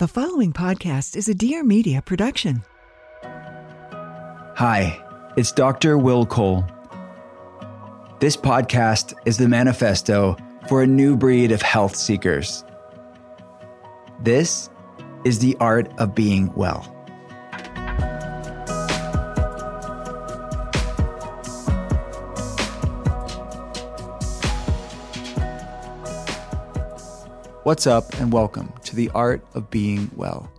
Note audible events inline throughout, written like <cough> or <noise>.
The following podcast is a Dear Media production. Hi, it's Dr. Will Cole. This podcast is the manifesto for a new breed of health seekers. This is the art of being well. What's up, and welcome to the art of being well.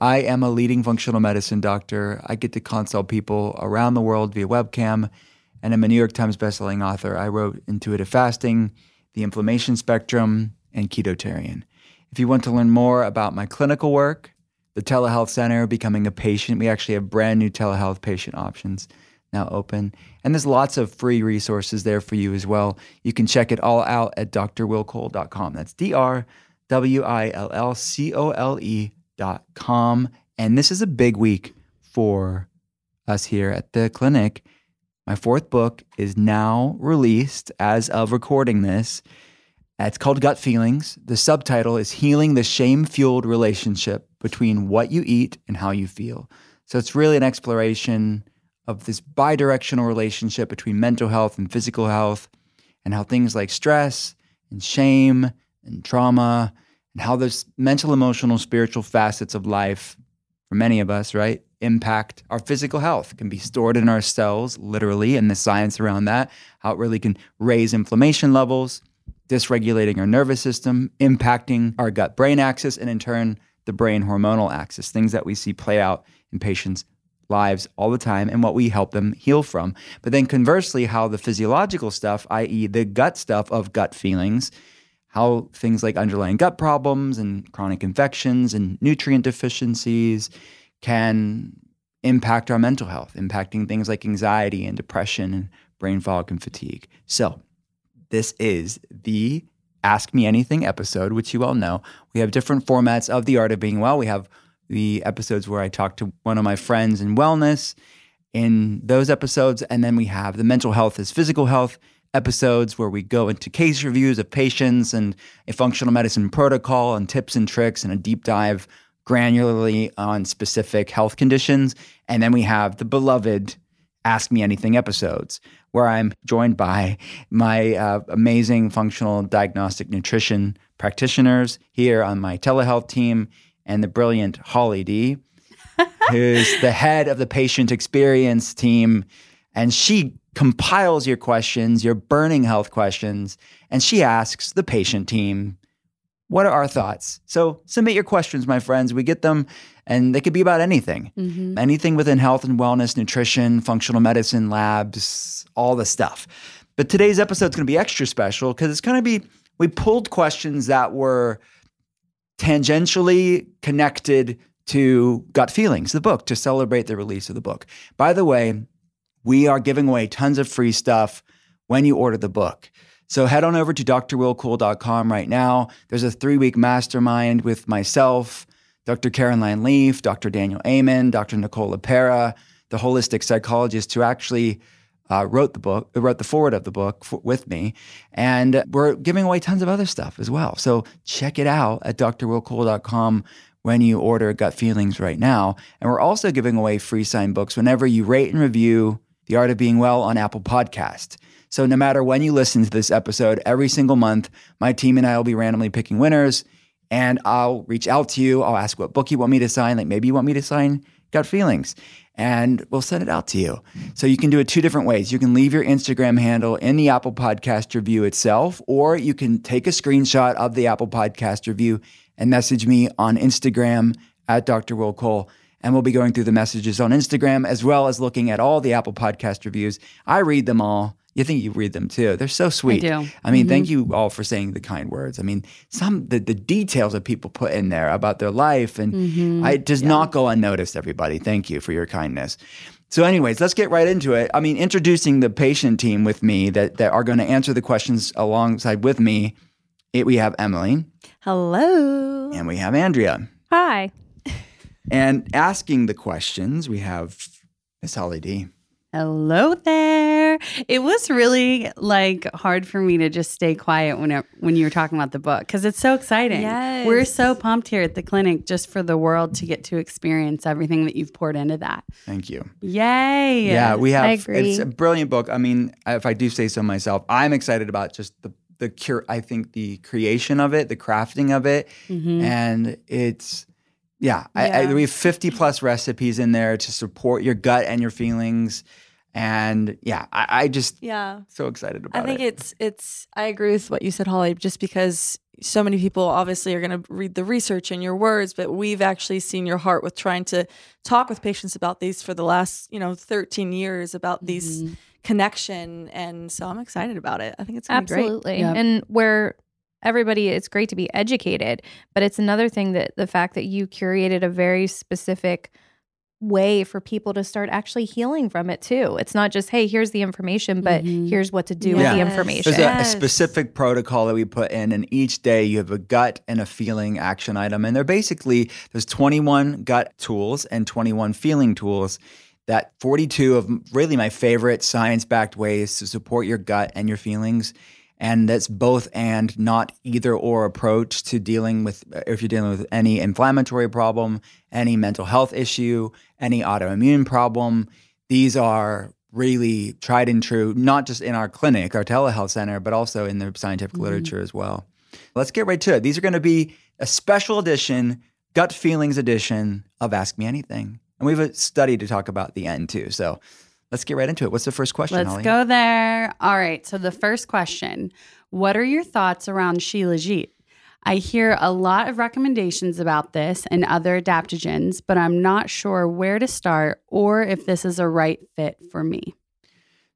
I am a leading functional medicine doctor. I get to consult people around the world via webcam, and I'm a New York Times bestselling author. I wrote Intuitive Fasting, The Inflammation Spectrum, and Ketotarian. If you want to learn more about my clinical work, the Telehealth Center, becoming a patient, we actually have brand new telehealth patient options now open. And there's lots of free resources there for you as well. You can check it all out at drwillcole.com. That's D R W I L L C O L com. And this is a big week for us here at the clinic. My fourth book is now released as of recording this. It's called Gut Feelings. The subtitle is Healing the Shame Fueled Relationship Between What You Eat and How You Feel. So it's really an exploration of this bidirectional relationship between mental health and physical health, and how things like stress and shame and trauma, and how those mental, emotional, spiritual facets of life, for many of us, right, impact our physical health. It can be stored in our cells, literally, and the science around that, how it really can raise inflammation levels, dysregulating our nervous system, impacting our gut brain axis, and in turn, the brain hormonal axis, things that we see play out in patients lives all the time and what we help them heal from. But then conversely, how the physiological stuff, i.e., the gut stuff of gut feelings, how things like underlying gut problems and chronic infections and nutrient deficiencies can impact our mental health, impacting things like anxiety and depression and brain fog and fatigue. So, this is the Ask Me Anything episode, which you all know. We have different formats of the art of being well. We have the episodes where I talk to one of my friends in wellness in those episodes. And then we have the mental health is physical health episodes where we go into case reviews of patients and a functional medicine protocol and tips and tricks and a deep dive granularly on specific health conditions. And then we have the beloved Ask Me Anything episodes, where I'm joined by my uh, amazing functional diagnostic nutrition practitioners here on my telehealth team and the brilliant Holly D, <laughs> who's the head of the patient experience team. And she compiles your questions, your burning health questions, and she asks the patient team, What are our thoughts? So submit your questions, my friends. We get them, and they could be about anything mm-hmm. anything within health and wellness, nutrition, functional medicine, labs, all the stuff. But today's episode is going to be extra special because it's going to be, we pulled questions that were tangentially connected to Gut Feelings, the book, to celebrate the release of the book. By the way, we are giving away tons of free stuff when you order the book. So head on over to drwillcole.com right now. There's a three week mastermind with myself, Dr. Caroline Leaf, Dr. Daniel Amen, Dr. Nicole LePera, the holistic psychologist who actually uh, wrote the book, wrote the forward of the book with me, and we're giving away tons of other stuff as well. So check it out at drwillcole.com when you order Gut Feelings right now. And we're also giving away free signed books whenever you rate and review The Art of Being Well on Apple Podcast. So no matter when you listen to this episode, every single month, my team and I will be randomly picking winners and I'll reach out to you. I'll ask what book you want me to sign. Like maybe you want me to sign Gut Feelings and we'll send it out to you. So you can do it two different ways. You can leave your Instagram handle in the Apple Podcast review itself, or you can take a screenshot of the Apple Podcast review and message me on Instagram at Dr. Will Cole. And we'll be going through the messages on Instagram as well as looking at all the Apple Podcast reviews. I read them all. You think you read them too. They're so sweet. I do. I mean, thank mm-hmm. you all for saying the kind words. I mean, some the, the details that people put in there about their life and mm-hmm. I, it does not go unnoticed, everybody. Thank you for your kindness. So, anyways, let's get right into it. I mean, introducing the patient team with me that, that are going to answer the questions alongside with me. It, we have Emily Hello. and we have Andrea. Hi. And asking the questions, we have Miss Holly D. Hello there. It was really like hard for me to just stay quiet when it, when you were talking about the book because it's so exciting. Yes. We're so pumped here at the clinic just for the world to get to experience everything that you've poured into that. Thank you. Yay. Yeah, we have. I agree. It's a brilliant book. I mean, if I do say so myself, I'm excited about just the the cure. I think the creation of it, the crafting of it, mm-hmm. and it's yeah. I, I, we have 50 plus recipes in there to support your gut and your feelings, and yeah, I, I just Yeah. so excited about it. I think it. it's it's I agree with what you said, Holly, just because so many people obviously are going to read the research and your words, but we've actually seen your heart with trying to talk with patients about these for the last, you know, 13 years about these Mm-hmm. connection and so I'm excited about it. I think it's going to be great. Absolutely. Yep. And where everybody, it's great to be educated, but it's another thing that the fact that you curated a very specific way for people to start actually healing from it too. It's not just, hey, here's the information, but Mhm. here's what to do with the information. There's a, a specific protocol that we put in, and each day you have a gut and a feeling action item. And they're basically there's 21 gut tools and 21 feeling tools. That 42 of really my favorite science-backed ways to support your gut and your feelings. And that's both and not either or approach to dealing with if you're dealing with any inflammatory problem, any mental health issue, any autoimmune problem. These are really tried and true, not just in our clinic, our telehealth center, but also in the scientific mm-hmm. literature as well. Let's get right to it. These are going to be a special edition, gut feelings edition of Ask Me Anything. And we have a study to talk about at the end too. So let's get right into it. What's the first question, Let's Holly? go there. All right. So the first question What are your thoughts around Shilajit? I hear a lot of recommendations about this and other adaptogens, but I'm not sure where to start or if this is a right fit for me.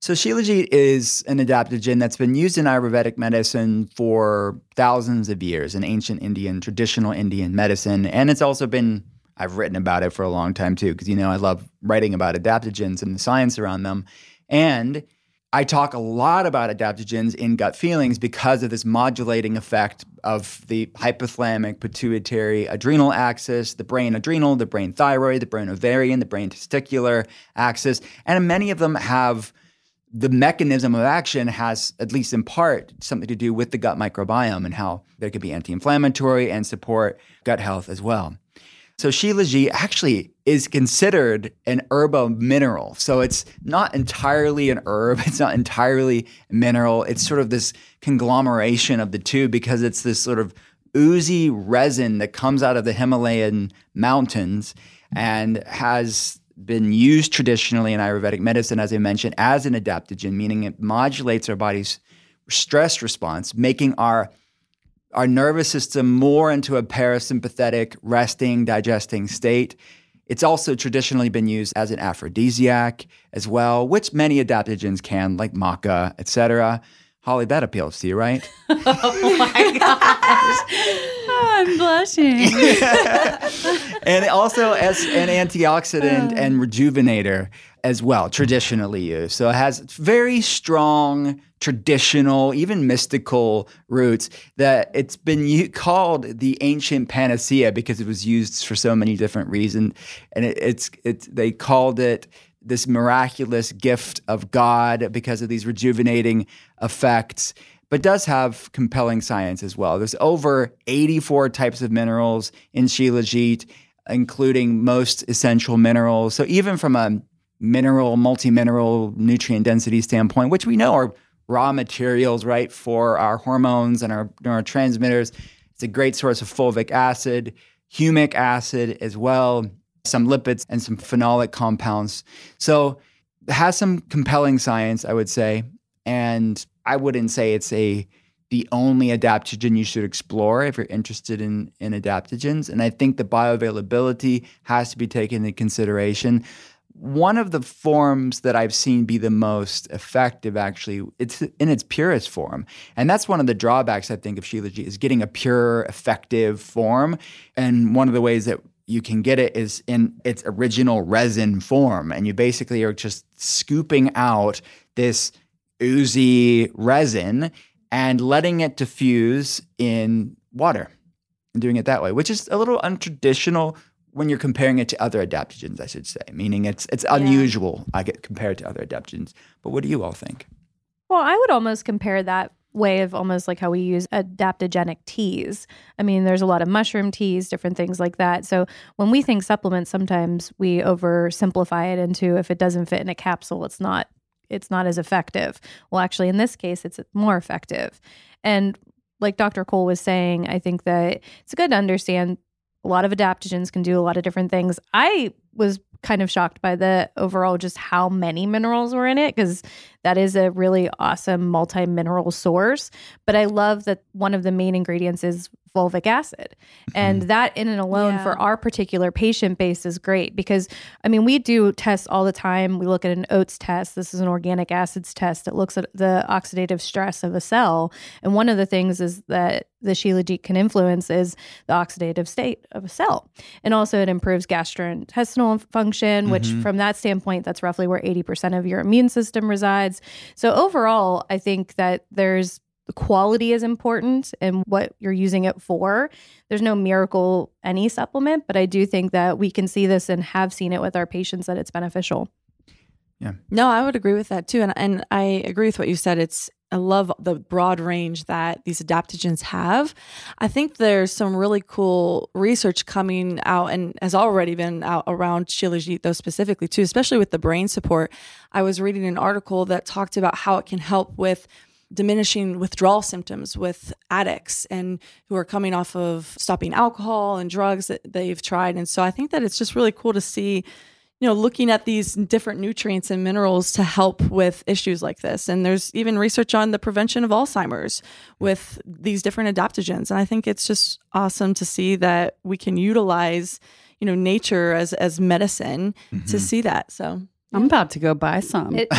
So Shilajit is an adaptogen that's been used in Ayurvedic medicine for thousands of years in ancient Indian, traditional Indian medicine. And it's also been, I've written about it for a long time too, because you know I love writing about adaptogens and the science around them. And I talk a lot about adaptogens in gut feelings because of this modulating effect of the hypothalamic pituitary adrenal axis, the brain adrenal, the brain thyroid, the brain ovarian, the brain testicular axis. And many of them have the mechanism of action has, at least in part, something to do with the gut microbiome and how they could be anti inflammatory and support gut health as well. So Shilajit actually is considered an herbo mineral. So it's not entirely an herb, <laughs> it's not entirely mineral. It's sort of this conglomeration of the two because it's this sort of oozy resin that comes out of the Himalayan mountains and has been used traditionally in Ayurvedic medicine, as I mentioned, as an adaptogen, meaning it modulates our body's stress response, making our our nervous system more into a parasympathetic, resting, digesting state. It's also traditionally been used as an aphrodisiac as well, which many adaptogens can, like maca, etc. Holly, that appeals to you, right? <laughs> Oh my gosh. Oh, I'm blushing. <laughs> and also as an antioxidant uh. and rejuvenator as well, traditionally used. So it has very strong traditional, even mystical roots that it's been u- called the ancient panacea because it was used for so many different reasons. And it, it's it's they called it this miraculous gift of God because of these rejuvenating effects but does have compelling science as well. There's over 84 types of minerals in Shilajit, including most essential minerals. So even from a mineral, multi mineral, nutrient density standpoint, which we know are raw materials, right, for our hormones and our neurotransmitters. It's a great source of fulvic acid, humic acid as well, some lipids and some phenolic compounds. So it has some compelling science, I would say. And I wouldn't say it's a the only adaptogen you should explore if you're interested in, in adaptogens. And I think the bioavailability has to be taken into consideration one of the forms that I've seen be the most effective, actually, it's in its purest form. And that's one of the drawbacks, I think, of Shilajit is getting a pure, effective form. And one of the ways that you can get it is in its original resin form. And you basically are just scooping out this oozy resin and letting it diffuse in water and doing it that way, which is a little untraditional when you're comparing it to other adaptogens, I should say, meaning it's it's unusual. I get compared to other adaptogens. But what do you all think? Well, I would almost compare that way of almost like how we use adaptogenic teas. I mean, there's a lot of mushroom teas, different things like that. So when we think supplements, sometimes we oversimplify it into if it doesn't fit in a capsule, it's not it's not as effective. Well, actually, in this case, it's more effective. And like Dr. Cole was saying, I think that it's good to understand a lot of adaptogens can do a lot of different things. I was kind of shocked by the overall just how many minerals were in it because that is a really awesome multi mineral source. But I love that one of the main ingredients is fulvic acid. And mm-hmm. that in and alone yeah. for our particular patient base is great because I mean we do tests all the time. We look at an oats test. This is an organic acids test that looks at the oxidative stress of a cell. And one of the things is that the Shilajit can influence is the oxidative state of a cell. And also it improves gastrointestinal function, which mm-hmm. from that standpoint, that's roughly where 80% of your immune system resides. So overall, I think that there's the quality is important and what you're using it for. There's no miracle any supplement, but I do think that we can see this and have seen it with our patients that it's beneficial. Yeah. No, I would agree with that too. And and I agree with what you said. It's I love the broad range that these adaptogens have. I think there's some really cool research coming out and has already been out around Shilajit though specifically too, especially with the brain support. I was reading an article that talked about how it can help with diminishing withdrawal symptoms with addicts and who are coming off of stopping alcohol and drugs that they've tried. And so I think that it's just really cool to see, you know, looking at these different nutrients and minerals to help with issues like this. And there's even research on the prevention of Alzheimer's with these different adaptogens. And I think it's just awesome to see that we can utilize, you know, nature as as medicine mm-hmm. to see that. So I'm about to go buy some. It, <laughs> <laughs> no,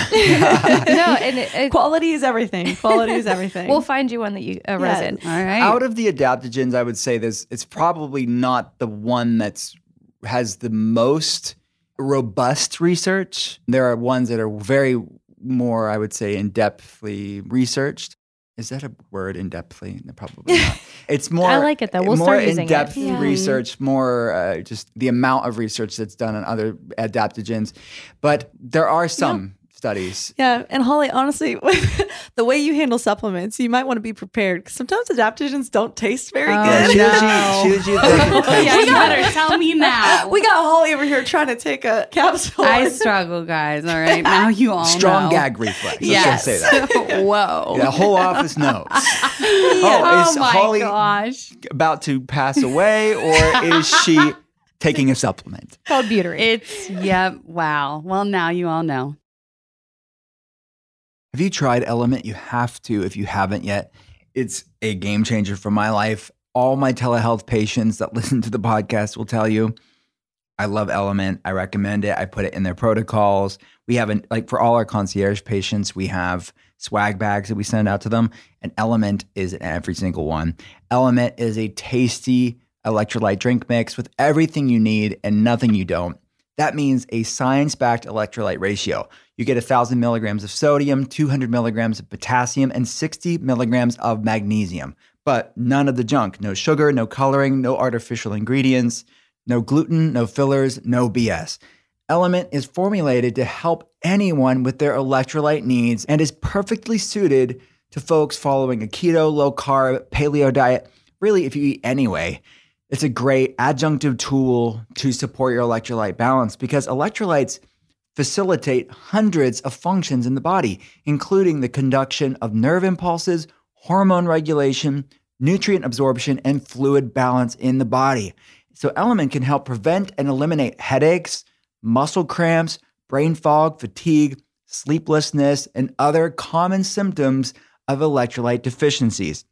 and it, it, quality is everything. Quality is <laughs> everything. we'll find you one that you a resin. All right. Out of the adaptogens, I would say this. It's probably not the one that's has the most robust research. There are ones that are very more, I would say, in depthly researched. Is that a word in depthly? No, probably not. <laughs> It's more. I like it though. We'll more in depth yeah. research, more uh, just the amount of research that's done on other adaptogens, but there are some studies. Yeah, and Holly, honestly, <laughs> the way you handle supplements, you might want to be prepared because sometimes adaptogens don't taste very oh, good. No. She, <laughs> she, she, <laughs> oh, yeah, you better tell me now. we got Holly over here trying to take a capsule. I struggle, guys. All right, now you all strong know. gag reflex. Yes. say that. Whoa. The whole office knows. Oh, oh, is my Holly gosh. about to pass away, or is she? taking a supplement called butyrate. It's yep. Wow. Well, now you all know. Have you tried LMNT? You have to if you haven't yet. It's a game changer for my life. All my telehealth patients that <laughs> listen to the podcast will tell you I love LMNT. I recommend it. I put it in their protocols. We have an, like for all our concierge patients, we have swag bags that we send out to them, and LMNT is in every single one. LMNT is a tasty electrolyte drink mix with everything you need and nothing you don't. That means a science backed electrolyte ratio. You get 1,000 milligrams of sodium, 200 milligrams of potassium, and 60 milligrams of magnesium. But none of the junk no sugar, no coloring, no artificial ingredients, no gluten, no fillers, no BS. LMNT is formulated to help anyone with their electrolyte needs and is perfectly suited to folks following a keto, low carb, paleo diet. Really, if you eat anyway. It's a great adjunctive tool to support your electrolyte balance because electrolytes facilitate hundreds of functions in the body, including the conduction of nerve impulses, hormone regulation, nutrient absorption, and fluid balance in the body. So, LMNT can help prevent and eliminate headaches, muscle cramps, brain fog, fatigue, sleeplessness, and other common symptoms of electrolyte deficiencies.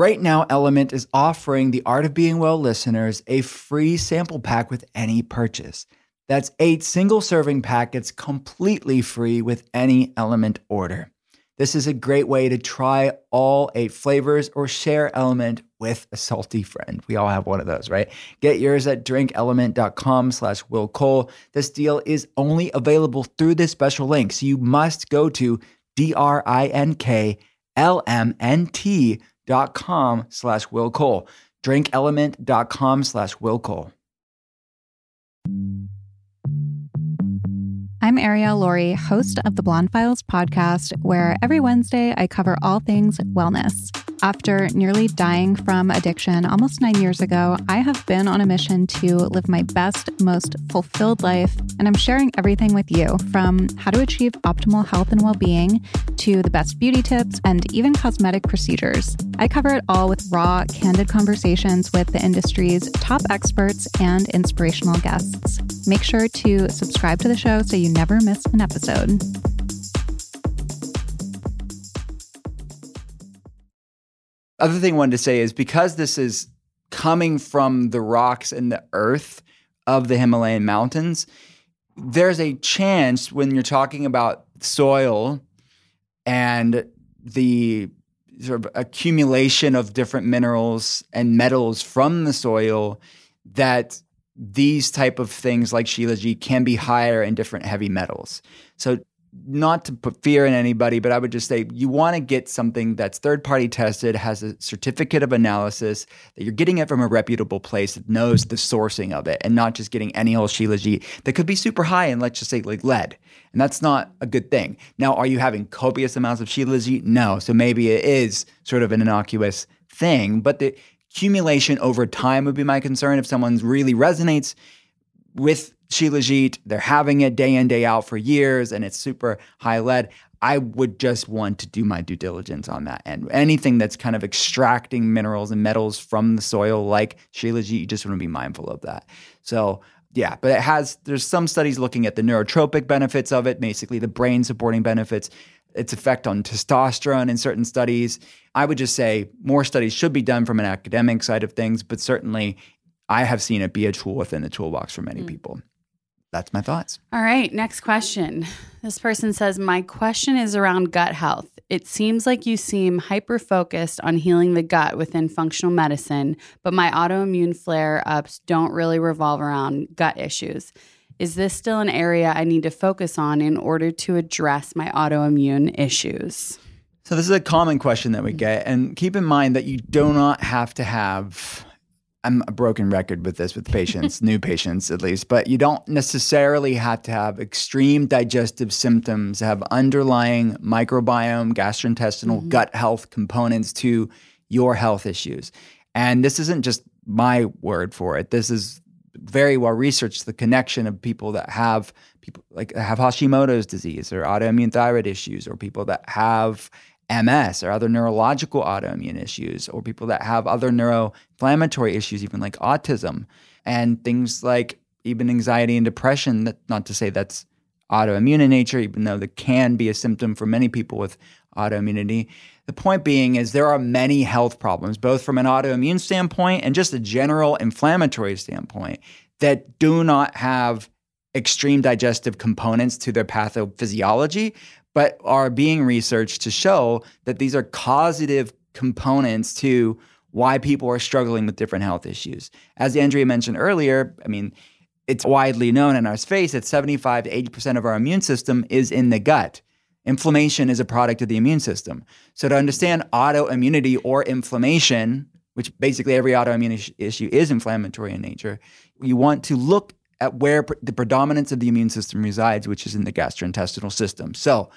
Right now, LMNT is offering the Art of Being Well listeners a free sample pack with any purchase. That's eight single serving packets completely free with any LMNT order. This is a great way to try all eight flavors or share LMNT with a salty friend. We all have one of those, right? Get yours at drinklmnt.com slash Will Cole. This deal is only available through this special link, so you must go to D-R-I-N-K-L-M-N-T dot com slash Will Cole. Drinklmnt.com slash Will Cole. I'm Ariel Laurie, host of the Blonde Files podcast, where every Wednesday I cover all things wellness. After nearly dying from addiction almost nine years ago, I have been on a mission to live my best, most fulfilled life, and I'm sharing everything with you from how to achieve optimal health and well being to the best beauty tips and even cosmetic procedures. I cover it all with raw, candid conversations with the industry's top experts and inspirational guests. Make sure to subscribe to the show so you never miss an episode. Other thing I wanted to say is because this is coming from the rocks and the earth of the Himalayan mountains, there's a chance when you're talking about soil and the sort of accumulation of different minerals and metals from the soil that these type of things like shilajit can be higher in different heavy metals. So not to put fear in anybody, but I would just say you want to get something that's third party tested, has a certificate of analysis, that you're getting it from a reputable place that knows the sourcing of it, and not just getting any old shilajit that could be super high in, let's just say, like lead. And that's not a good thing. Now, are you having copious amounts of shilajit? No. So maybe it is sort of an innocuous thing, but the accumulation over time would be my concern if someone's really resonates with Shilajit, they're having it day in, day out for years, and it's super high lead. I would just want to do my due diligence on that. And anything that's kind of extracting minerals and metals from the soil, like Shilajit, you just want to be mindful of that. So, yeah, but it has, there's some studies looking at the neurotropic benefits of it, basically the brain supporting benefits, its effect on testosterone in certain studies. I would just say more studies should be done from an academic side of things, but certainly I have seen it be a tool within the toolbox for many mm. people that's my thoughts. All right, next question. This person says, My question is around gut health. It seems like you seem hyper focused on healing the gut within functional medicine, but my autoimmune flare ups don't really revolve around gut issues. Is this still an area I need to focus on in order to address my autoimmune issues? So, this is a common question that we get. And keep in mind that you do not have to have I'm a broken record with this with patients, new <laughs> patients at least, but you don't necessarily have to have extreme digestive symptoms, have underlying microbiome, gastrointestinal, mm-hmm. gut health components to your health issues. And this isn't just my word for it. This is very well researched the connection of people that have people like have Hashimoto's disease or autoimmune thyroid issues or people that have MS or other neurological autoimmune issues, or people that have other neuroinflammatory issues, even like autism, and things like even anxiety and depression. That, not to say that's autoimmune in nature, even though that can be a symptom for many people with autoimmunity. The point being is there are many health problems, both from an autoimmune standpoint and just a general inflammatory standpoint, that do not have extreme digestive components to their pathophysiology, but are being researched to show that these are causative components to why people are struggling with different health issues. As Andrea mentioned earlier, I mean, it's widely known in our space that 75 to 80% of our immune system is in the gut. Inflammation is a product of the immune system. So to understand autoimmunity or inflammation, which basically every autoimmune issue is inflammatory in nature, you want to look at where the predominance of the immune system resides, which is in the gastrointestinal system. So,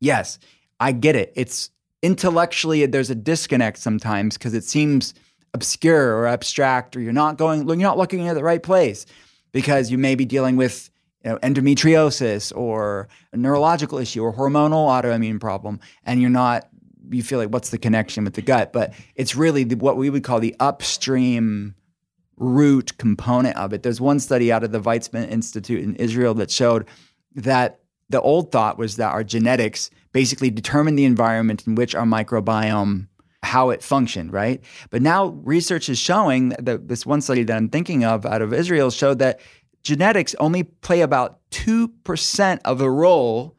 yes, I get it. It's intellectually there's a disconnect sometimes because it seems obscure or abstract, or you're not going, you're not looking at the right place because you may be dealing with you know, endometriosis or a neurological issue or hormonal autoimmune problem, and you're not, you feel like what's the connection with the gut? But it's really the, what we would call the upstream root component of it. There's one study out of the Weizmann Institute in Israel that showed that the old thought was that our genetics basically determine the environment in which our microbiome how it functioned, right? But now research is showing that this one study that I'm thinking of out of Israel showed that genetics only play about 2% of the role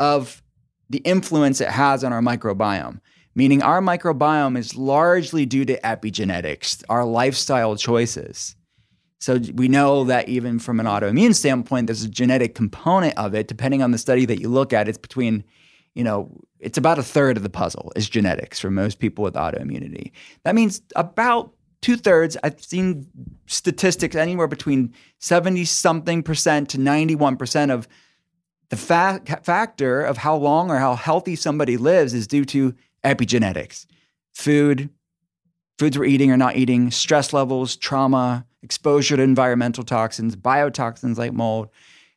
of the influence it has on our microbiome. Meaning, our microbiome is largely due to epigenetics, our lifestyle choices. So, we know that even from an autoimmune standpoint, there's a genetic component of it. Depending on the study that you look at, it's between, you know, it's about a third of the puzzle is genetics for most people with autoimmunity. That means about two thirds, I've seen statistics anywhere between 70 something percent to 91 percent of the fa- factor of how long or how healthy somebody lives is due to epigenetics, food, foods we're eating or not eating, stress levels, trauma, exposure to environmental toxins, biotoxins like mold,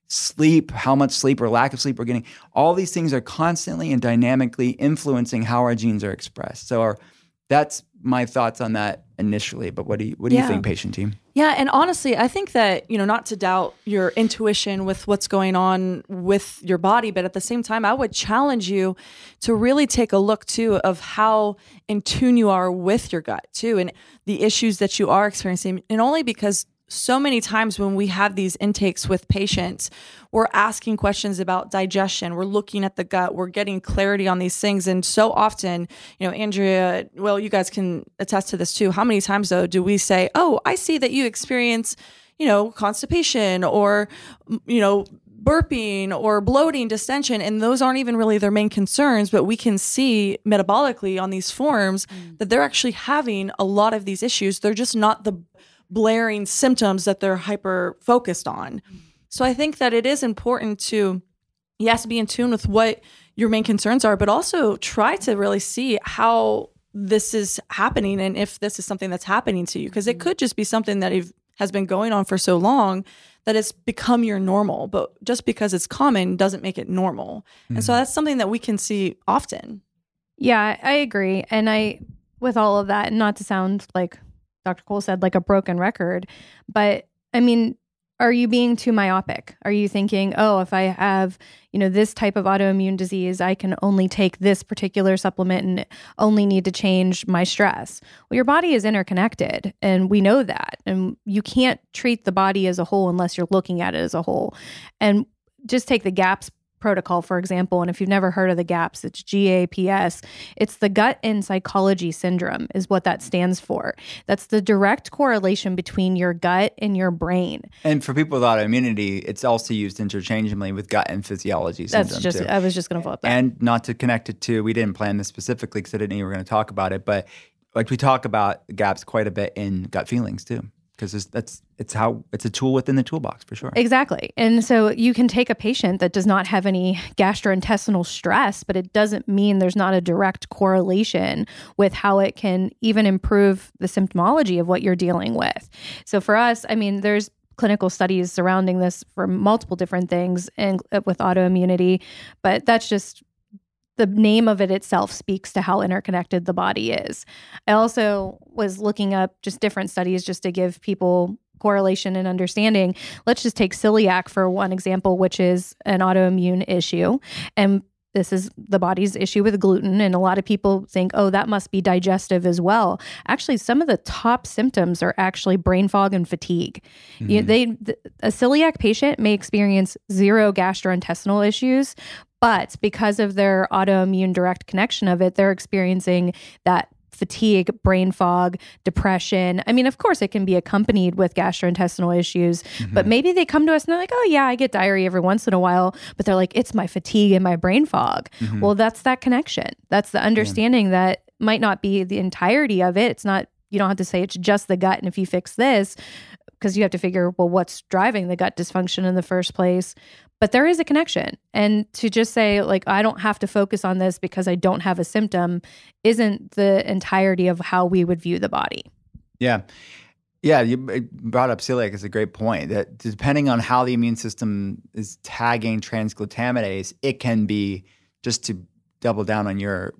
sleep, how much sleep or lack of sleep we're getting. All these things are constantly and dynamically influencing how our genes are expressed. So our, that's my thoughts on that initially. But what do you what do Yeah. you think, patient team? Yeah, and honestly, I think that, you know, not to doubt your intuition with what's going on with your body, but at the same time, I would challenge you to really take a look too of how in tune you are with your gut too and the issues that you are experiencing. And only because so many times when we have these intakes with patients, we're asking questions about digestion, we're looking at the gut, we're getting clarity on these things. And so often, you know, Andrea, well, you guys can attest to this too. How many times though do we say, Oh, I see that you experience, you know, constipation or, you know, burping or bloating, distension, and those aren't even really their main concerns, but we can see metabolically on these forms mm. that they're actually having a lot of these issues. They're just not the blaring symptoms that they're hyper focused on. Mm-hmm. So I think that it is important to, yes, be in tune with what your main concerns are, but also try to really see how this is happening and if this is something that's happening to you. Because it mm-hmm. could just be something that you've, has been going on for so long that it's become your normal. But just because it's common doesn't make it normal. And so mm-hmm. that's something that we can see often. Yeah, I agree. And I, with all of that, and not to sound like Dr. Cole said, like a broken record, but I mean, are you being too myopic? Are you thinking, oh, if I have, you know, this type of autoimmune disease, I can only take this particular supplement and only need to change my stress? Well, your body is interconnected, and we know that. And you can't treat the body as a whole unless you're looking at it as a whole. And just take the GAPS protocol, for example. And if you've never heard of the GAPS, it's GAPS. It's the gut and psychology syndrome, is what that stands for. That's the direct correlation between your gut and your brain. And for people with autoimmunity, it's also used interchangeably with gut and physiology syndrome That's just, too. I was just going to follow up that. and not to connect it to, we didn't plan this specifically because I didn't know you were going to talk about it, but like we talk about gaps quite a bit in gut feelings too, because that's it's how it's a tool within the toolbox for sure. Exactly. And so you can take a patient that does not have any gastrointestinal stress, but it doesn't mean there's not a direct correlation with how it can even improve the symptomology of what you're dealing with. So for us, I mean, there's clinical studies surrounding this for multiple different things and uh, with autoimmunity, but that's just the name of it itself speaks to how interconnected the body is. I also was looking up just different studies just to give people correlation and understanding. Let's just take celiac for one example, which is an autoimmune issue. And this is the body's issue with gluten. And a lot of people think, oh, that must be digestive as well. Actually, some of the top symptoms are actually brain fog and fatigue. You- mm-hmm. they, th- a celiac patient may experience zero gastrointestinal issues, but because of their autoimmune direct connection of it, they're experiencing that fatigue, brain fog, depression. I mean, of course, it can be accompanied with gastrointestinal issues, but mm-hmm. maybe they come to us and they're like, oh, yeah, I get diarrhea every once in a while, but they're like, it's my fatigue and my brain fog. Mm-hmm. Well, that's that connection. That's the understanding that might not be the entirety of it. It's not, you don't have to say it's just the gut. And if you fix this, because you have to figure, well, what's driving the gut dysfunction in the first place? But there is a connection. And to just say, like, I don't have to focus on this because I don't have a symptom isn't the entirety of how we would view the body. Yeah. Yeah, you brought up celiac is a great point. That depending on how the immune system is tagging transglutaminase, it can be just to double down on your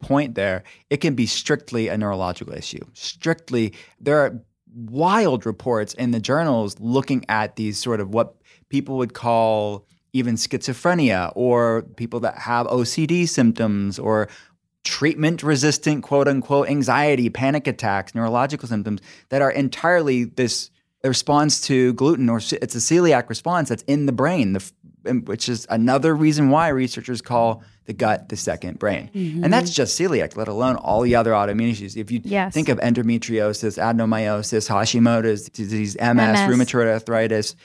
point there. It can be strictly a neurological issue. Strictly, there are wild reports in the journals looking at these sort of what people would call even schizophrenia or people that have OCD symptoms or treatment resistant quote unquote anxiety, panic attacks, neurological symptoms that are entirely this response to gluten or it's a celiac response that's in the brain, the, which is another reason why researchers call the gut the second brain. Mm-hmm. And that's just celiac, let alone all the other autoimmune issues. If you Yes. think of endometriosis, adenomyosis, Hashimoto's disease, MS, MS. rheumatoid arthritis,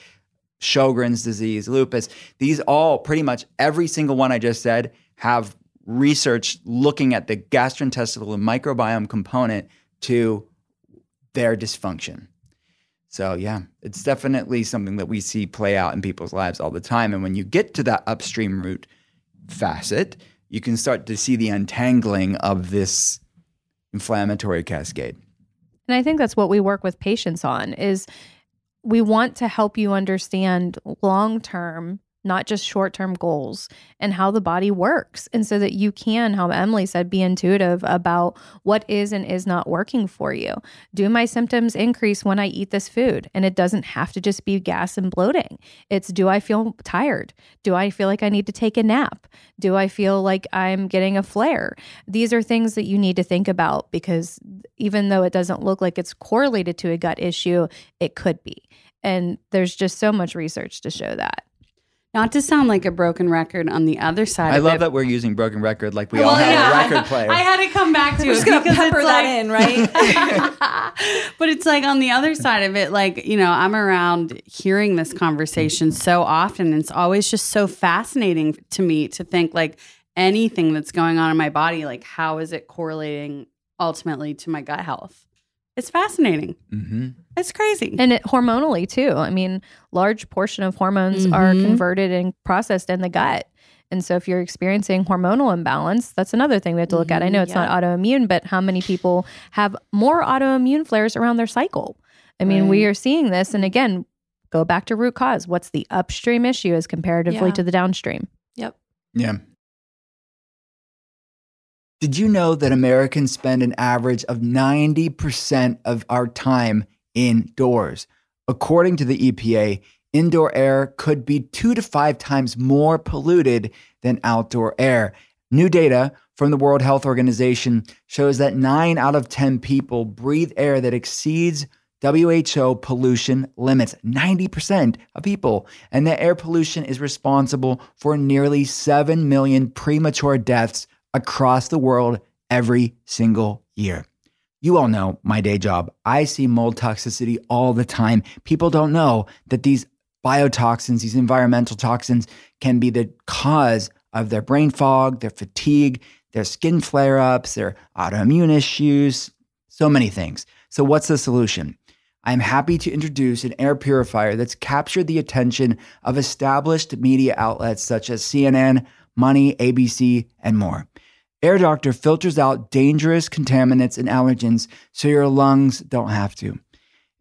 Sjogren's disease, lupus, these all pretty much every single one I just said have research looking at the gastrointestinal microbiome component to their dysfunction. So, yeah, it's definitely something that we see play out in people's lives all the time. And when you get to that upstream root facet, you can start to see the untangling of this inflammatory cascade. And I think that's what we work with patients on is we want to help you understand long term, not just short term goals and how the body works. And so that you can, how Emily said, be intuitive about what is and is not working for you. Do my symptoms increase when I eat this food? And it doesn't have to just be gas and bloating. It's do I feel tired? Do I feel like I need to take a nap? Do I feel like I'm getting a flare? These are things that you need to think about because even though it doesn't look like it's correlated to a gut issue, it could be. And there's just so much research to show that. Not to sound like a broken record on the other side I of love it. that we're using broken record like we Well, all have yeah. a record player. I had to come back to We're it. just gonna because pepper that like- in, right? <laughs> <laughs> but it's like on the other side of it, like, you know, I'm around hearing this conversation so often. And it's always just so fascinating to me to think like anything that's going on in my body, like, how is it correlating ultimately to my gut health? It's fascinating. hmm It's crazy. And it hormonally too. I mean, large portion of hormones are Mhm. converted and processed in the gut. And so if you're experiencing hormonal imbalance, that's another thing we have to look at. I know it's not autoimmune, but how many people have more autoimmune flares around their cycle? I mean, we are seeing this and again, go back to root cause. What's the upstream issue as comparatively Yeah. to the downstream? Yep. Yeah. Did you know that Americans spend an average of 90% of our time indoors? According to the EPA, indoor air could be two to five times more polluted than outdoor air. New data from the World Health Organization shows that nine out of 10 people breathe air that exceeds WHO pollution limits. 90% of people. And that air pollution is responsible for nearly 7 million premature deaths across the world every single year. You all know my day job. I see mold toxicity all the time. People don't know that these biotoxins, these environmental toxins, can be the cause of their brain fog, their fatigue, their skin flare ups, their autoimmune issues, so many things. So, what's the solution? I'm happy to introduce an air purifier that's captured the attention of established media outlets such as CNN, Money, ABC, and more. Air Doctor filters out dangerous contaminants and allergens so your lungs don't have to.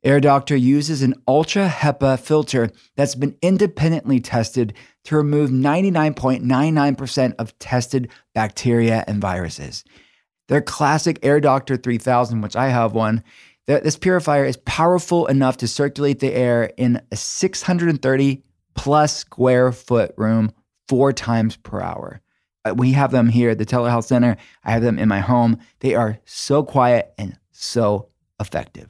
Air Doctor uses an ultra HEPA filter that's been independently tested to remove 99.99% of tested bacteria and viruses. Their classic Air Doctor 3000, which I have one, this purifier is powerful enough to circulate the air in a 630 plus square foot room four times per hour. Uh, We have them here at the telehealth center. I have them in my home. They are so quiet and so effective.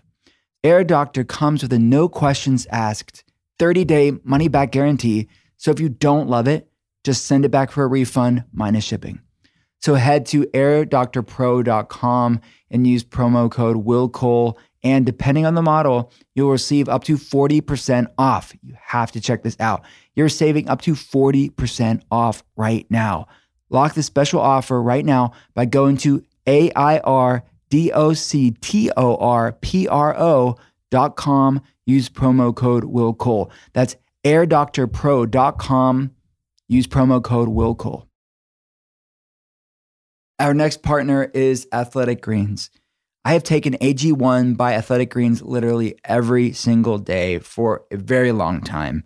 Air Doctor comes with a no questions asked 30 day money back guarantee. So if you don't love it, just send it back for a refund minus shipping. So head to airdoctorpro.com and use promo code WILLCOLE. And depending on the model, you'll receive up to 40% off. You have to check this out. You're saving up to 40% off right now. Lock this special offer right now by going to A-I-R-D-O-C-T-O-R-P-R-O dot com. Use promo code WILLCOLE. That's airdoctorpro.com. Use promo code WILLCOLE. Our next partner is Athletic Greens. I have taken AG1 by Athletic Greens literally every single day for a very long time.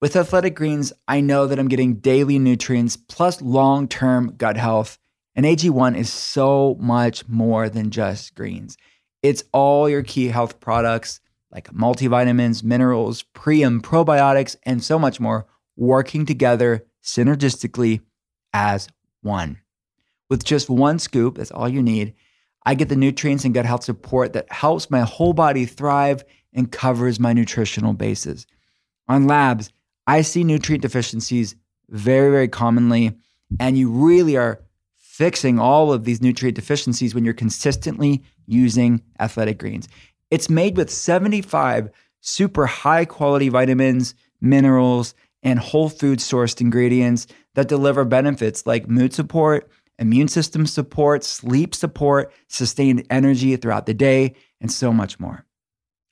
With Athletic Greens, I know that I'm getting daily nutrients plus long term gut health. And AG1 is so much more than just greens. It's all your key health products like multivitamins, minerals, pre and probiotics, and so much more working together synergistically as one. With just one scoop, that's all you need, I get the nutrients and gut health support that helps my whole body thrive and covers my nutritional bases. On labs, I see nutrient deficiencies very, very commonly, and you really are fixing all of these nutrient deficiencies when you're consistently using athletic greens. It's made with 75 super high quality vitamins, minerals, and whole food sourced ingredients that deliver benefits like mood support, immune system support, sleep support, sustained energy throughout the day, and so much more.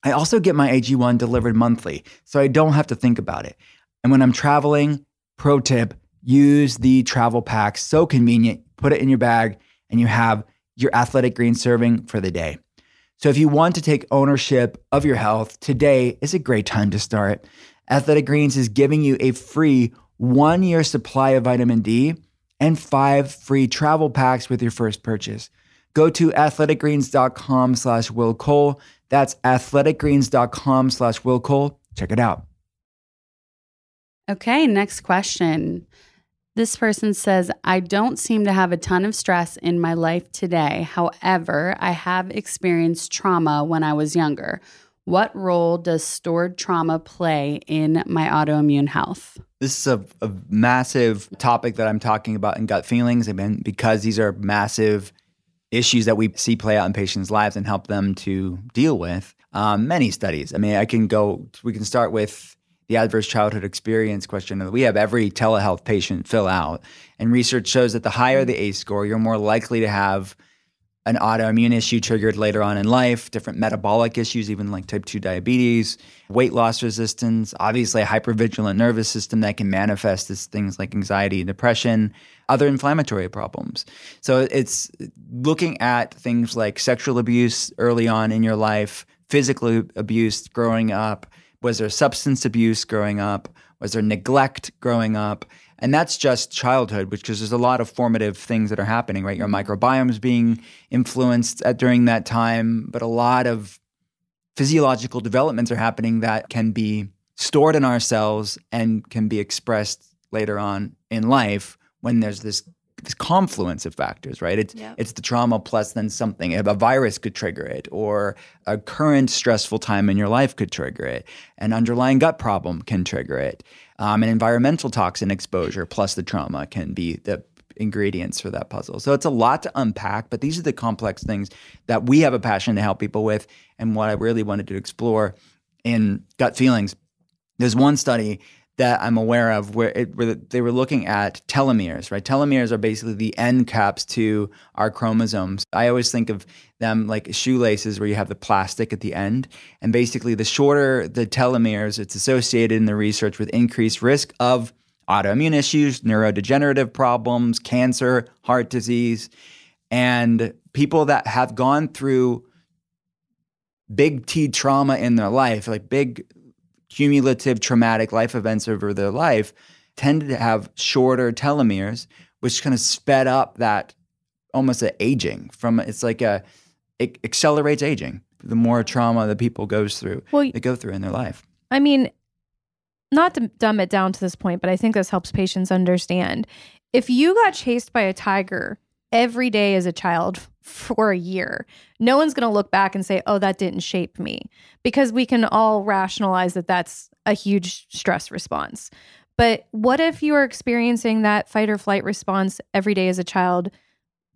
I also get my AG1 delivered monthly, so I don't have to think about it. And when I'm traveling, pro tip, use the travel pack. So convenient. Put it in your bag, and you have your athletic green serving for the day. So if you want to take ownership of your health, today is a great time to start. Athletic Greens is giving you a free one year supply of vitamin D and five free travel packs with your first purchase. Go to athleticgreens.com slash Will Cole. That's athleticgreens.com slash Will Cole. Check it out. Okay, next question. This person says, I don't seem to have a ton of stress in my life today. However, I have experienced trauma when I was younger. What role does stored trauma play in my autoimmune health? This is a, a massive topic that I'm talking about in gut feelings. I mean, because these are massive issues that we see play out in patients' lives and help them to deal with. Um, many studies. I mean, I can go, we can start with the adverse childhood experience question that we have every telehealth patient fill out. And research shows that the higher the ACE score, you're more likely to have an autoimmune issue triggered later on in life, different metabolic issues, even like type 2 diabetes, weight loss resistance, obviously a hypervigilant nervous system that can manifest as things like anxiety and depression, other inflammatory problems. So it's looking at things like sexual abuse early on in your life, physical abuse growing up, was there substance abuse growing up? Was there neglect growing up? And that's just childhood, which because there's a lot of formative things that are happening, right? Your microbiome is being influenced at, during that time, but a lot of physiological developments are happening that can be stored in our cells and can be expressed later on in life when there's this this confluence of factors, right? It's yep. it's the trauma plus then something. A virus could trigger it, or a current stressful time in your life could trigger it. An underlying gut problem can trigger it. Um, an environmental toxin exposure plus the trauma can be the ingredients for that puzzle. So it's a lot to unpack, but these are the complex things that we have a passion to help people with, and what I really wanted to explore in gut feelings. There's one study that I'm aware of where, it, where they were looking at telomeres, right? Telomeres are basically the end caps to our chromosomes. I always think of them like shoelaces where you have the plastic at the end. And basically, the shorter the telomeres, it's associated in the research with increased risk of autoimmune issues, neurodegenerative problems, cancer, heart disease. And people that have gone through big T trauma in their life, like big cumulative traumatic life events over their life tended to have shorter telomeres, which kind of sped up that almost an aging from it's like a it accelerates aging the more trauma that people goes through well, they go through in their life. I mean, not to dumb it down to this point, but I think this helps patients understand. If you got chased by a tiger every day as a child for a year, no one's going to look back and say, oh, that didn't shape me, because we can all rationalize that that's a huge stress response. But what if you are experiencing that fight or flight response every day as a child,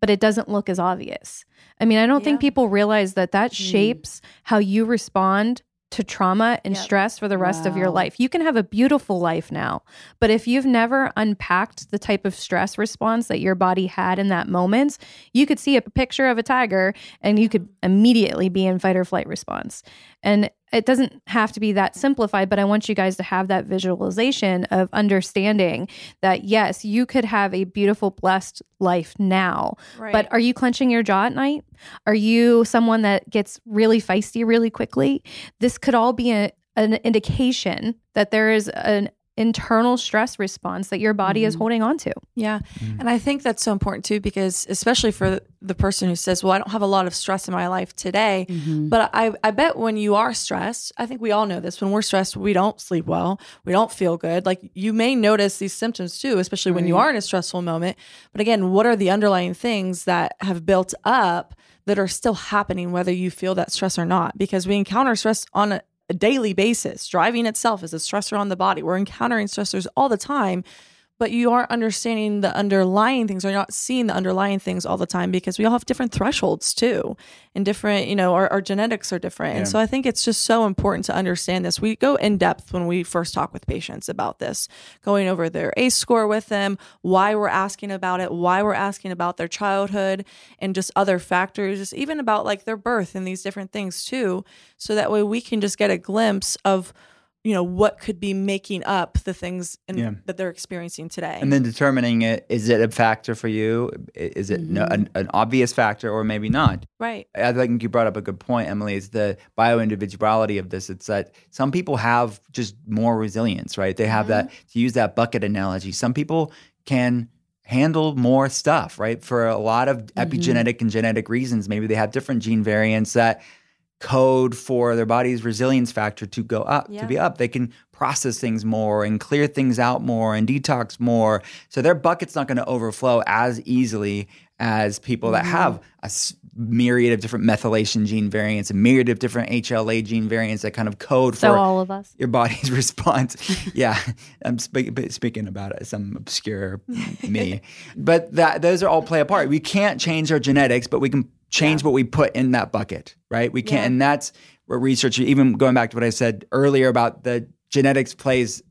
but it doesn't look as obvious? I mean, I don't yeah. think people realize that that mm. shapes how you respond to trauma and yep. stress for the rest wow. of your life. You can have a beautiful life now, but if you've never unpacked the type of stress response that your body had in that moment, you could see a picture of a tiger and you could immediately be in fight or flight response. And it doesn't have to be that simplified, but I want you guys to have that visualization of understanding that yes, you could have a beautiful, blessed life now. Right. But are you clenching your jaw at night? Are you someone that gets really feisty really quickly? This could all be a, an indication that there is an internal stress response that your body is Mhm. holding on to. Yeah. And I think that's so important too, because especially for the person who says, Well, I don't have a lot of stress in my life today. But I, I bet when you are stressed, I think we all know this. When we're stressed, we don't sleep well. We don't feel good. Like you may notice these symptoms too, especially when you are in a stressful moment. But again, what are the underlying things that have built up that are still happening, whether you feel that stress or not? Because we encounter stress on a, daily basis. Driving itself is a stressor on the body. We're encountering stressors all the time but you aren't understanding the underlying things or you're not seeing the underlying things all the time because we all have different thresholds too and different you know our, our genetics are different. And so i think it's just so important to understand this. We go in depth when we first talk with patients about this going over their ace score with them why we're asking about it why we're asking about their childhood and just other factors just even about like their birth and these different things too so that way we can just get a glimpse of you know what could be making up the things in, Yeah. that they're experiencing today. And then determining it is it a factor for you? Is it Mm-hmm. an, an obvious factor or maybe not? right. I think you brought up a good point, Emily. Is the bio individuality of this? It's that some people have just more resilience, right? They have that to use that bucket analogy. Some people can handle more stuff, right? For a lot of epigenetic and genetic reasons, maybe they have different gene variants that code for their body's resilience factor to go up, to be up. They can process things more and clear things out more and detox more. So their bucket's not going to overflow as easily as people that mm-hmm. have a myriad of different methylation gene variants, a myriad of different HLA gene variants that kind of code So for all of us. your body's <laughs> response. <laughs> yeah, I'm speak, speaking about it, some obscure <laughs> me, but that those are all play a part. We can't change our genetics, but we can change what we put in that bucket, right? We can't, Yeah. and that's where research. Even going back to what I said earlier about the genetics plays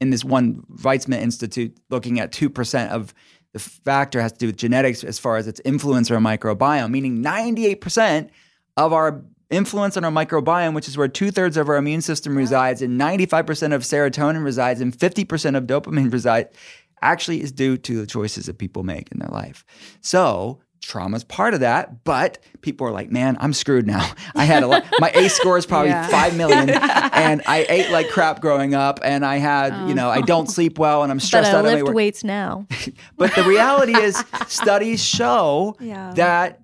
in this one Weizmann Institute, looking at two percent of the factor has to do with genetics as far as its influence on our microbiome, meaning 98% of our influence on our microbiome, which is where two thirds of our immune system resides, and 95% of serotonin resides, and 50% of dopamine resides, actually is due to the choices that people make in their life. So, trauma's part of that, but people are like, man, I'm screwed now. I had a lot, my ACE score is probably Yeah. 5 million, <laughs> and I ate like crap growing up, and I had, you know, I don't oh. sleep well, and I'm But stressed I out. my lift weights now. <laughs> But the reality is, <laughs> studies show Yeah. that